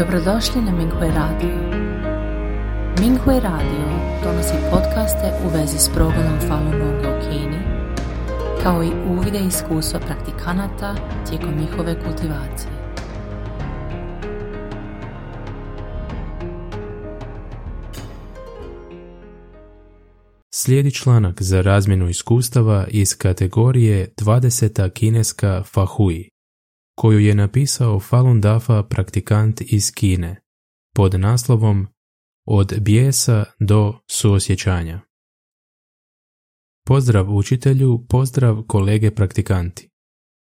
Dobrodošli na Minghui Radio. Minghui Radio donosi podcaste u vezi s progledom Falun Gonga u Kini, kao i uvide iskustva praktikanata tijekom njihove kultivacije. Slijedi članak za razmjenu iskustava iz kategorije 20. kineska Fahui, koju je napisao Falun Dafa praktikant iz Kine, pod naslovom Od bijesa do suosjećanja. Pozdrav učitelju, pozdrav kolege praktikanti.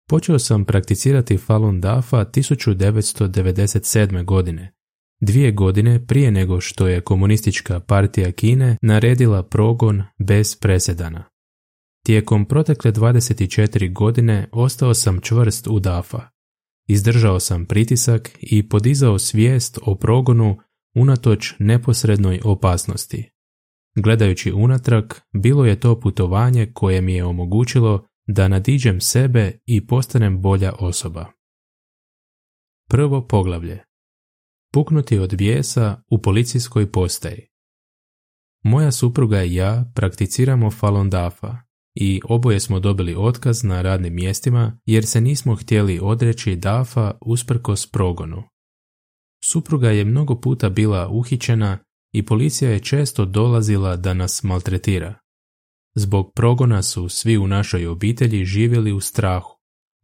Počeo sam prakticirati Falun Dafa 1997. godine, dvije godine prije nego što je komunistička partija Kine naredila progon bez presedana. Tijekom protekle 24 godine ostao sam čvrst u Dafa. Izdržao sam pritisak i podizao svijest o progonu unatoč neposrednoj opasnosti. Gledajući unatrag, bilo je to putovanje koje mi je omogućilo da nadiđem sebe i postanem bolja osoba. Prvo poglavlje puknuti od bijesa u policijskoj postaji. Moja supruga i ja prakticiramo Falun Dafa i oboje smo dobili otkaz na radnim mjestima jer se nismo htjeli odreći Dafa usprkos progonu. Supruga je mnogo puta bila uhićena i policija je često dolazila da nas maltretira. Zbog progona su svi u našoj obitelji živjeli u strahu,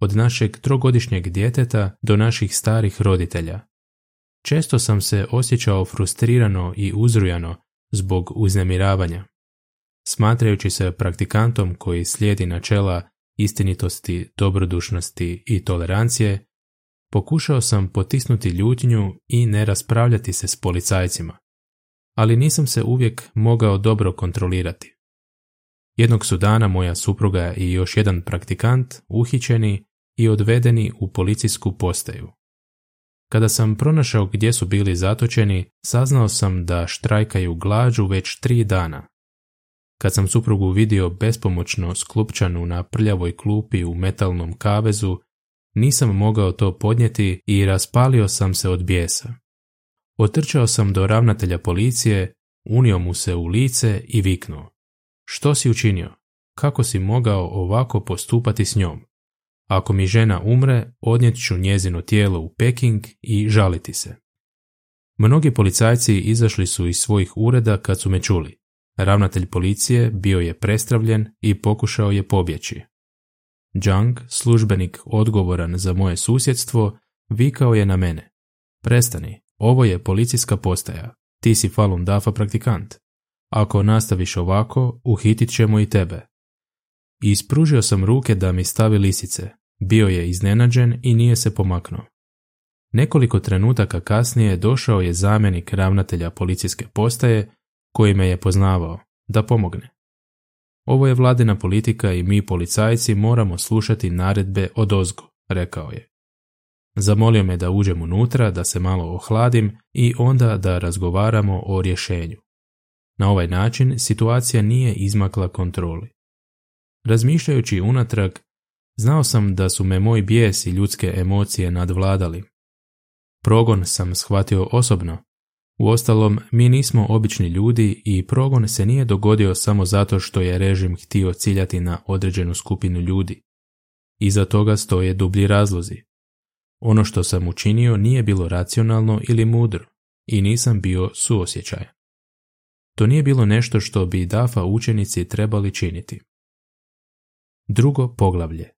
od našeg trogodišnjeg djeteta do naših starih roditelja. Često sam se osjećao frustrirano i uzrujano zbog uznemiravanja. Smatrajući se praktikantom koji slijedi načela istinitosti, dobrodušnosti i tolerancije, pokušao sam potisnuti ljutnju i ne raspravljati se s policajcima, ali nisam se uvijek mogao dobro kontrolirati. Jednog su dana moja supruga i još jedan praktikant uhićeni i odvedeni u policijsku postaju. Kada sam pronašao gdje su bili zatočeni, saznao sam da štrajkaju glađu već tri dana. Kad sam suprugu vidio bespomoćno sklupčanu na prljavoj klupi u metalnom kavezu, nisam mogao to podnijeti i raspalio sam se od bijesa. Otrčao sam do ravnatelja policije, unio mu se u lice i viknuo. Što si učinio? Kako si mogao ovako postupati s njom? Ako mi žena umre, odnijet ću njezino tijelo u Peking i žaliti se. Mnogi policajci izašli su iz svojih ureda kad su me čuli. Ravnatelj policije bio je prestravljen i pokušao je pobjeći. Jang, službenik odgovoran za moje susjedstvo, vikao je na mene. Prestani, ovo je policijska postaja. Ti si Falun Dafa praktikant. Ako nastaviš ovako, uhitit ćemo i tebe. Ispružio sam ruke da mi stavi lisice, bio je iznenađen i nije se pomaknuo. Nekoliko trenutaka kasnije došao je zamjenik ravnatelja policijske postaje koji me je poznavao da pomogne. Ovo je vladina politika i mi policajci moramo slušati naredbe od ozgo, rekao je. Zamolio me da uđem unutra, da se malo ohladim i onda da razgovaramo o rješenju. Na ovaj način situacija nije izmakla kontroli. Razmišljajući unatrag, Znao sam da su me moj bijes i ljudske emocije nadvladali. Progon sam shvatio osobno. Uostalom, mi nismo obični ljudi i progon se nije dogodio samo zato što je režim htio ciljati na određenu skupinu ljudi. Iza toga stoje dublji razlozi. Ono što sam učinio nije bilo racionalno ili mudro i nisam bio suosjećaj. To nije bilo nešto što bi DAFA učenici trebali činiti. Drugo poglavlje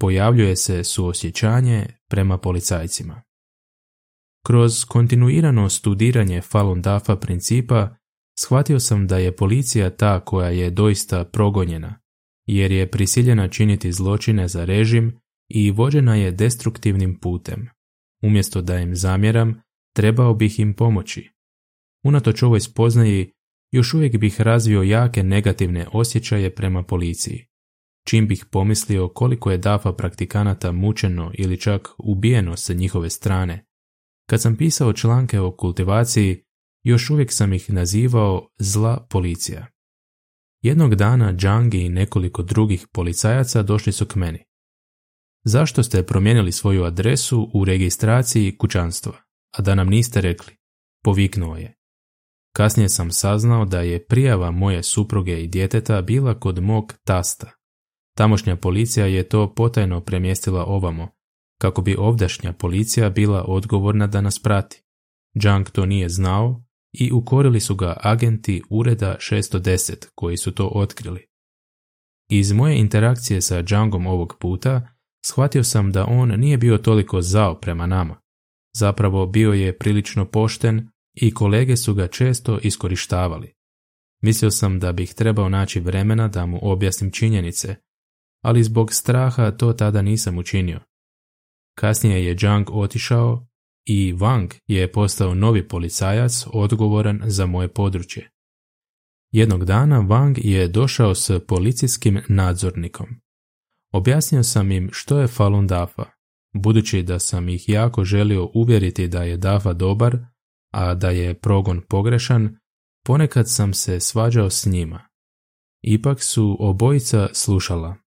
pojavljuje se suosjećanje prema policajcima. Kroz kontinuirano studiranje Falun Dafa principa shvatio sam da je policija ta koja je doista progonjena, jer je prisiljena činiti zločine za režim i vođena je destruktivnim putem. Umjesto da im zamjeram, trebao bih im pomoći. Unatoč ovoj spoznaji, još uvijek bih razvio jake negativne osjećaje prema policiji čim bih pomislio koliko je dafa praktikanata mučeno ili čak ubijeno sa njihove strane. Kad sam pisao članke o kultivaciji, još uvijek sam ih nazivao zla policija. Jednog dana Džangi i nekoliko drugih policajaca došli su k meni. Zašto ste promijenili svoju adresu u registraciji kućanstva? a da nam niste rekli, poviknuo je. Kasnije sam saznao da je prijava moje supruge i djeteta bila kod mog tasta. Tamošnja policija je to potajno premjestila ovamo, kako bi ovdašnja policija bila odgovorna da nas prati. Junk to nije znao i ukorili su ga agenti Ureda 610 koji su to otkrili. Iz moje interakcije sa Jungom ovog puta shvatio sam da on nije bio toliko zao prema nama. Zapravo bio je prilično pošten i kolege su ga često iskorištavali. Mislio sam da bih trebao naći vremena da mu objasnim činjenice, ali zbog straha to tada nisam učinio. Kasnije je Jung otišao i Wang je postao novi policajac odgovoran za moje područje. Jednog dana Wang je došao s policijskim nadzornikom. Objasnio sam im što je Falun Dafa, budući da sam ih jako želio uvjeriti da je Dafa dobar, a da je progon pogrešan, ponekad sam se svađao s njima. Ipak su obojica slušala.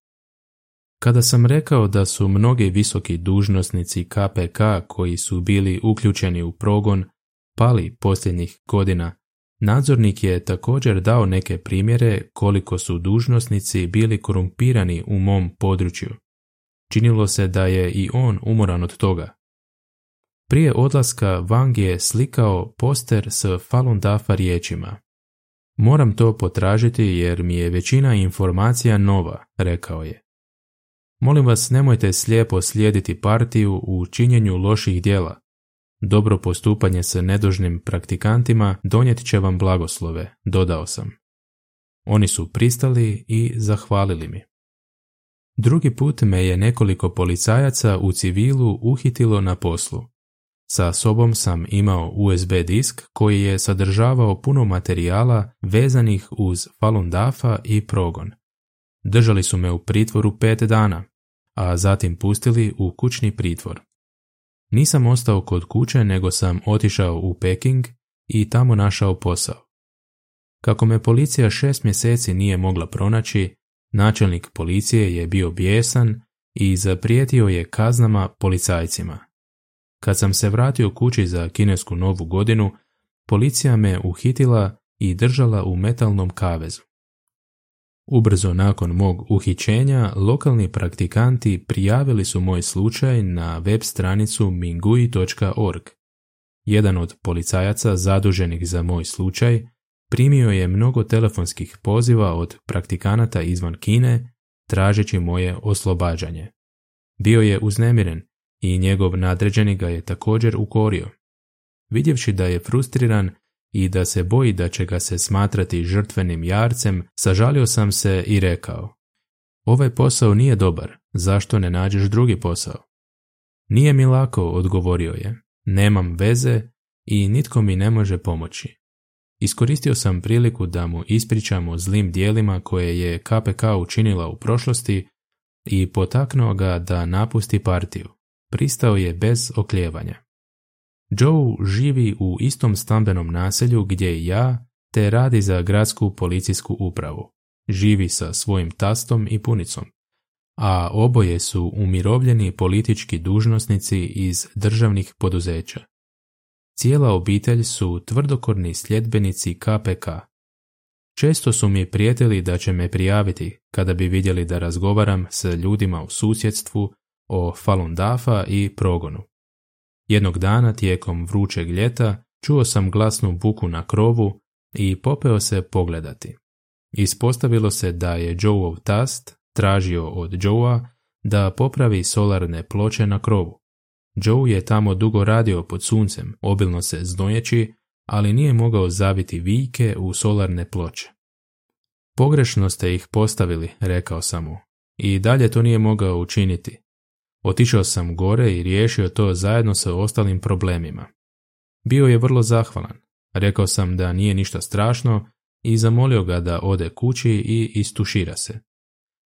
Kada sam rekao da su mnogi visoki dužnosnici KPK koji su bili uključeni u progon pali posljednjih godina, nadzornik je također dao neke primjere koliko su dužnosnici bili korumpirani u mom području. Činilo se da je i on umoran od toga. Prije odlaska Wang je slikao poster s Falun Dafa riječima. Moram to potražiti jer mi je većina informacija nova, rekao je. Molim vas nemojte slijepo slijediti partiju u činjenju loših djela. Dobro postupanje sa nedožnim praktikantima donijet će vam blagoslove, dodao sam. Oni su pristali i zahvalili mi. Drugi put me je nekoliko policajaca u civilu uhitilo na poslu. Sa sobom sam imao USB disk koji je sadržavao puno materijala vezanih uz Falun Dafa i progon. Držali su me u pritvoru pet dana, a zatim pustili u kućni pritvor. Nisam ostao kod kuće nego sam otišao u Peking i tamo našao posao. Kako me policija šest mjeseci nije mogla pronaći, načelnik policije je bio bijesan i zaprijetio je kaznama policajcima. Kad sam se vratio kući za kinesku novu godinu, policija me uhitila i držala u metalnom kavezu. Ubrzo nakon mog uhićenja, lokalni praktikanti prijavili su moj slučaj na web stranicu mingui.org. Jedan od policajaca zaduženih za moj slučaj primio je mnogo telefonskih poziva od praktikanata izvan Kine tražeći moje oslobađanje. Bio je uznemiren i njegov nadređeni ga je također ukorio. Vidjevši da je frustriran i da se boji da će ga se smatrati žrtvenim jarcem, sažalio sam se i rekao Ovaj posao nije dobar, zašto ne nađeš drugi posao? Nije mi lako, odgovorio je. Nemam veze i nitko mi ne može pomoći. Iskoristio sam priliku da mu ispričam o zlim dijelima koje je KPK učinila u prošlosti i potaknuo ga da napusti partiju. Pristao je bez okljevanja. Joe živi u istom stambenom naselju gdje i ja, te radi za gradsku policijsku upravu. Živi sa svojim tastom i punicom. A oboje su umirovljeni politički dužnosnici iz državnih poduzeća. Cijela obitelj su tvrdokorni sljedbenici KPK. Često su mi prijetili da će me prijaviti kada bi vidjeli da razgovaram s ljudima u susjedstvu o Falun Dafa i progonu. Jednog dana tijekom vrućeg ljeta čuo sam glasnu buku na krovu i popeo se pogledati. Ispostavilo se da je Joeov tast tražio od Joea da popravi solarne ploče na krovu. Joe je tamo dugo radio pod suncem, obilno se znojeći, ali nije mogao zaviti vijke u solarne ploče. Pogrešno ste ih postavili, rekao sam mu, i dalje to nije mogao učiniti. Otišao sam gore i riješio to zajedno sa ostalim problemima. Bio je vrlo zahvalan. Rekao sam da nije ništa strašno i zamolio ga da ode kući i istušira se.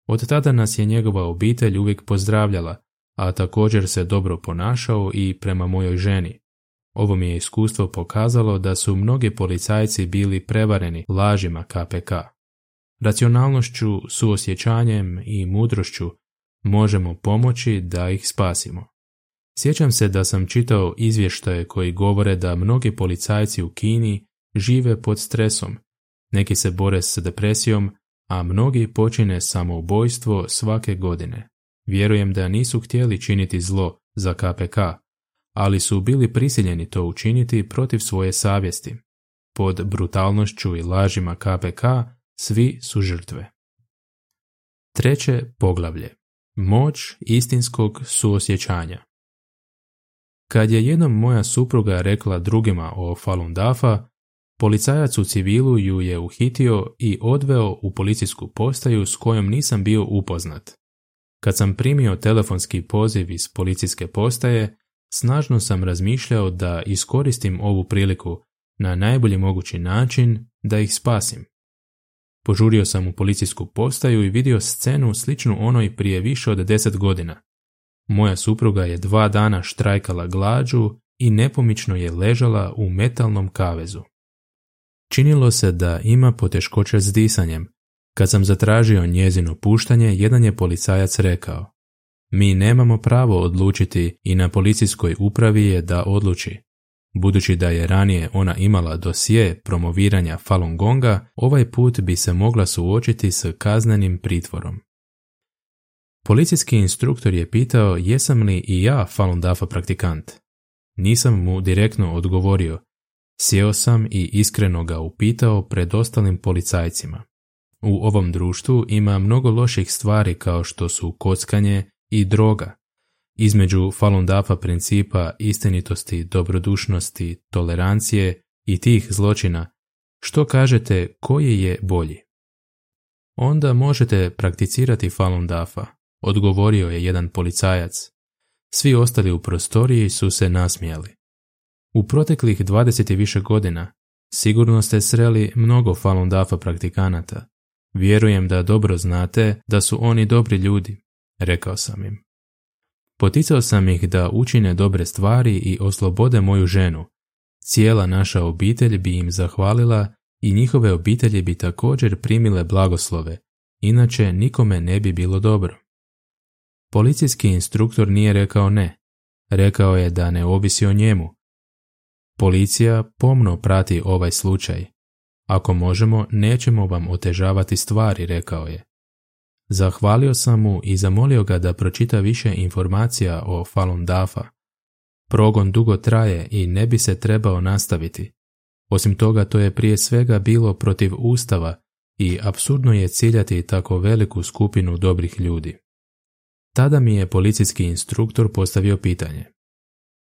Od tada nas je njegova obitelj uvijek pozdravljala, a također se dobro ponašao i prema mojoj ženi. Ovo mi je iskustvo pokazalo da su mnogi policajci bili prevareni lažima KPK. Racionalnošću, suosjećanjem i mudrošću možemo pomoći da ih spasimo. Sjećam se da sam čitao izvještaje koji govore da mnogi policajci u Kini žive pod stresom, neki se bore s depresijom, a mnogi počine samoubojstvo svake godine. Vjerujem da nisu htjeli činiti zlo za KPK, ali su bili prisiljeni to učiniti protiv svoje savjesti. Pod brutalnošću i lažima KPK svi su žrtve. Treće poglavlje. Moć istinskog suosjećanja. Kad je jednom moja supruga rekla drugima o Falun Dafa, policajac u civilu ju je uhitio i odveo u policijsku postaju s kojom nisam bio upoznat. Kad sam primio telefonski poziv iz policijske postaje, snažno sam razmišljao da iskoristim ovu priliku na najbolji mogući način da ih spasim. Požurio sam u policijsku postaju i vidio scenu sličnu onoj prije više od deset godina. Moja supruga je dva dana štrajkala glađu i nepomično je ležala u metalnom kavezu. Činilo se da ima poteškoće s disanjem. Kad sam zatražio njezino puštanje, jedan je policajac rekao Mi nemamo pravo odlučiti i na policijskoj upravi je da odluči. Budući da je ranije ona imala dosije promoviranja Falun Gonga, ovaj put bi se mogla suočiti s kaznenim pritvorom. Policijski instruktor je pitao jesam li i ja Falun Dafa praktikant. Nisam mu direktno odgovorio. Sjeo sam i iskreno ga upitao pred ostalim policajcima. U ovom društvu ima mnogo loših stvari kao što su kockanje i droga. Između Falun Dafa principa istinitosti, dobrodušnosti, tolerancije i tih zločina, što kažete koji je bolji? Onda možete prakticirati Falun Dafa, odgovorio je jedan policajac. Svi ostali u prostoriji su se nasmijali. U proteklih 20 i više godina sigurno ste sreli mnogo Falun Dafa praktikanata. Vjerujem da dobro znate da su oni dobri ljudi, rekao sam im. Poticao sam ih da učine dobre stvari i oslobode moju ženu. Cijela naša obitelj bi im zahvalila i njihove obitelji bi također primile blagoslove, inače nikome ne bi bilo dobro. Policijski instruktor nije rekao ne. Rekao je da ne ovisi o njemu. Policija pomno prati ovaj slučaj. Ako možemo, nećemo vam otežavati stvari, rekao je. Zahvalio sam mu i zamolio ga da pročita više informacija o Falun Dafa. Progon dugo traje i ne bi se trebao nastaviti. Osim toga, to je prije svega bilo protiv ustava i apsurdno je ciljati tako veliku skupinu dobrih ljudi. Tada mi je policijski instruktor postavio pitanje.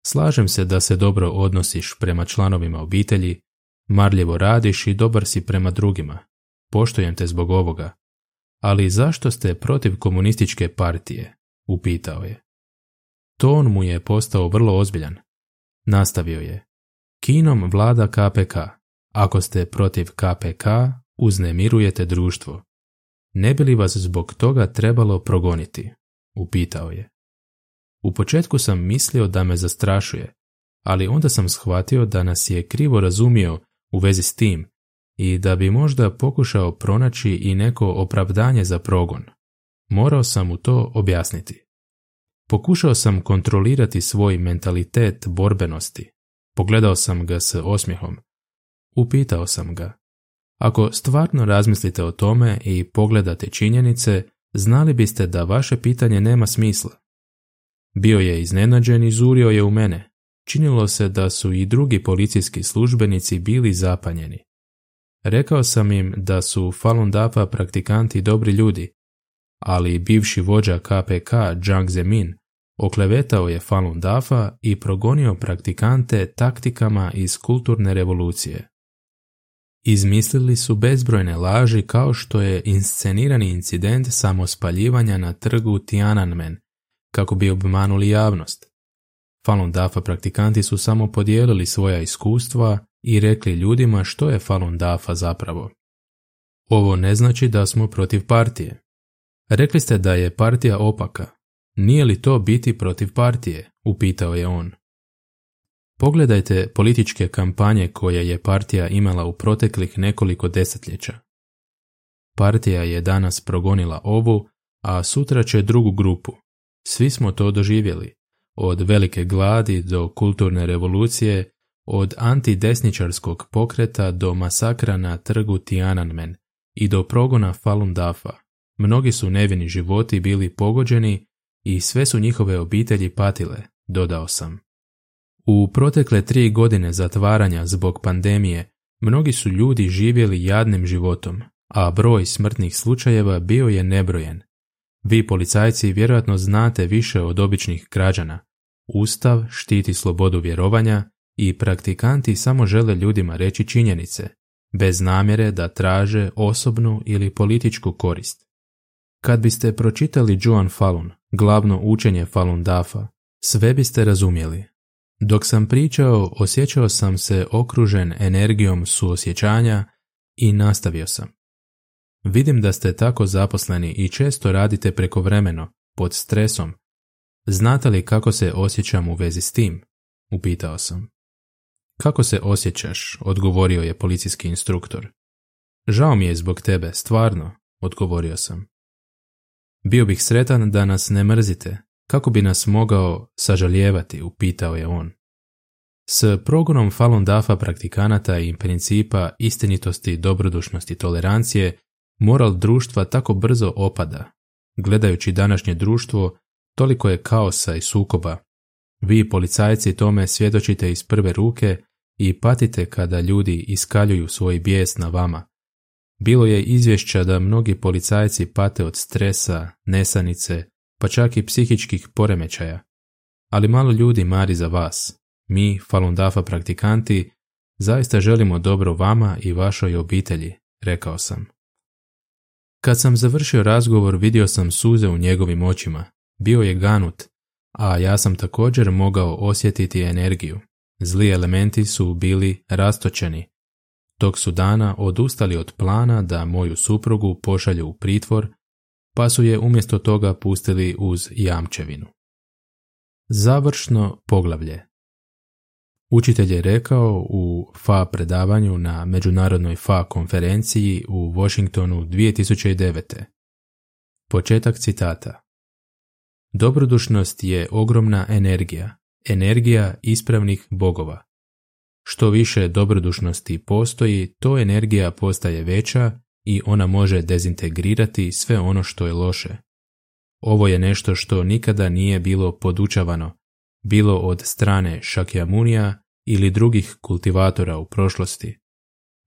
Slažem se da se dobro odnosiš prema članovima obitelji, marljivo radiš i dobar si prema drugima. Poštojem te zbog ovoga. Ali zašto ste protiv komunističke partije? Upitao je. Ton mu je postao vrlo ozbiljan. Nastavio je. Kinom vlada KPK. Ako ste protiv KPK, uznemirujete društvo. Ne bi li vas zbog toga trebalo progoniti? upitao je. U početku sam mislio da me zastrašuje, ali onda sam shvatio da nas je krivo razumio u vezi s tim i da bi možda pokušao pronaći i neko opravdanje za progon. Morao sam mu to objasniti. Pokušao sam kontrolirati svoj mentalitet borbenosti. Pogledao sam ga s osmjehom. Upitao sam ga. Ako stvarno razmislite o tome i pogledate činjenice, znali biste da vaše pitanje nema smisla. Bio je iznenađen i zurio je u mene. Činilo se da su i drugi policijski službenici bili zapanjeni. Rekao sam im da su Falun Dafa praktikanti dobri ljudi, ali bivši vođa KPK Jiang Zemin oklevetao je Falun Dafa i progonio praktikante taktikama iz kulturne revolucije. Izmislili su bezbrojne laži kao što je inscenirani incident samospaljivanja na trgu Tiananmen, kako bi obmanuli javnost. Falun Dafa praktikanti su samo podijelili svoja iskustva i rekli ljudima što je Falun Dafa zapravo. Ovo ne znači da smo protiv partije. Rekli ste da je partija opaka. Nije li to biti protiv partije? upitao je on. Pogledajte političke kampanje koje je partija imala u proteklih nekoliko desetljeća. Partija je danas progonila ovu, a sutra će drugu grupu. Svi smo to doživjeli. od velike gladi do kulturne revolucije, od antidesničarskog pokreta do masakra na trgu Tiananmen i do progona Falun Dafa. Mnogi su nevini životi bili pogođeni i sve su njihove obitelji patile, dodao sam. U protekle tri godine zatvaranja zbog pandemije, mnogi su ljudi živjeli jadnim životom, a broj smrtnih slučajeva bio je nebrojen. Vi policajci vjerojatno znate više od običnih građana. Ustav štiti slobodu vjerovanja i praktikanti samo žele ljudima reći činjenice, bez namjere da traže osobnu ili političku korist. Kad biste pročitali Juan Falun, glavno učenje Falun Dafa, sve biste razumjeli. Dok sam pričao, osjećao sam se okružen energijom suosjećanja i nastavio sam. Vidim da ste tako zaposleni i često radite prekovremeno, pod stresom. Znate li kako se osjećam u vezi s tim? Upitao sam. Kako se osjećaš? Odgovorio je policijski instruktor. Žao mi je zbog tebe, stvarno, odgovorio sam. Bio bih sretan da nas ne mrzite, kako bi nas mogao sažaljevati, upitao je on. S progonom Falun Dafa praktikanata i principa istinitosti, dobrodušnosti i tolerancije, moral društva tako brzo opada. Gledajući današnje društvo, toliko je kaosa i sukoba. Vi policajci tome svjedočite iz prve ruke i patite kada ljudi iskaljuju svoj bijes na vama. Bilo je izvješća da mnogi policajci pate od stresa, nesanice, pa čak i psihičkih poremećaja. Ali malo ljudi mari za vas. Mi, Falun Dafa praktikanti, zaista želimo dobro vama i vašoj obitelji, rekao sam. Kad sam završio razgovor vidio sam suze u njegovim očima. Bio je ganut, a ja sam također mogao osjetiti energiju. Zli elementi su bili rastočeni. Tog su dana odustali od plana da moju suprugu pošalju u pritvor, pa su je umjesto toga pustili uz jamčevinu. Završno poglavlje Učitelj je rekao u FA predavanju na Međunarodnoj FA konferenciji u Washingtonu 2009. Početak citata Dobrodušnost je ogromna energija, energija ispravnih bogova. Što više dobrodušnosti postoji, to energija postaje veća i ona može dezintegrirati sve ono što je loše. Ovo je nešto što nikada nije bilo podučavano, bilo od strane Šakjamunija ili drugih kultivatora u prošlosti.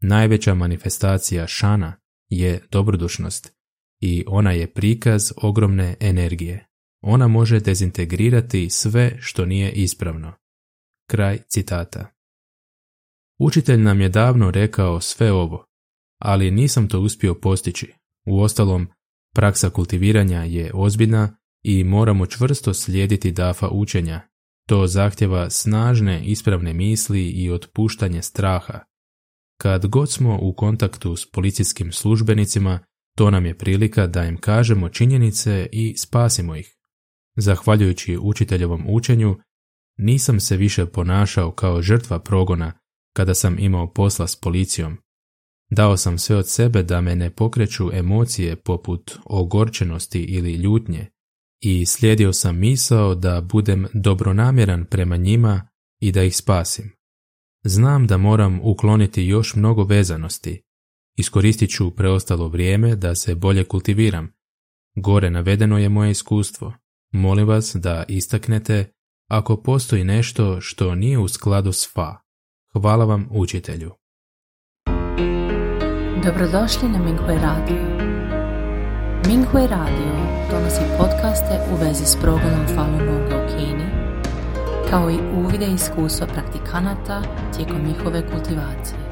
Najveća manifestacija šana je dobrodušnost i ona je prikaz ogromne energije. Ona može dezintegrirati sve što nije ispravno. Kraj citata. Učitelj nam je davno rekao sve ovo, ali nisam to uspio postići. Uostalom, praksa kultiviranja je ozbiljna i moramo čvrsto slijediti dafa učenja. To zahtjeva snažne ispravne misli i otpuštanje straha. Kad god smo u kontaktu s policijskim službenicima, to nam je prilika da im kažemo činjenice i spasimo ih. Zahvaljujući učiteljevom učenju, nisam se više ponašao kao žrtva progona kada sam imao posla s policijom. Dao sam sve od sebe da me ne pokreću emocije poput ogorčenosti ili ljutnje i slijedio sam misao da budem dobronamjeran prema njima i da ih spasim. Znam da moram ukloniti još mnogo vezanosti. Iskoristit ću preostalo vrijeme da se bolje kultiviram. Gore navedeno je moje iskustvo. Molim vas da istaknete ako postoji nešto što nije u skladu s fa. Hvala vam učitelju. Dobrodošli na Minghui Radio. Minghui Radio donosi podcaste u vezi s progledom Falun Gonga u Kini, kao i uvide iskustva praktikanata tijekom njihove kultivacije.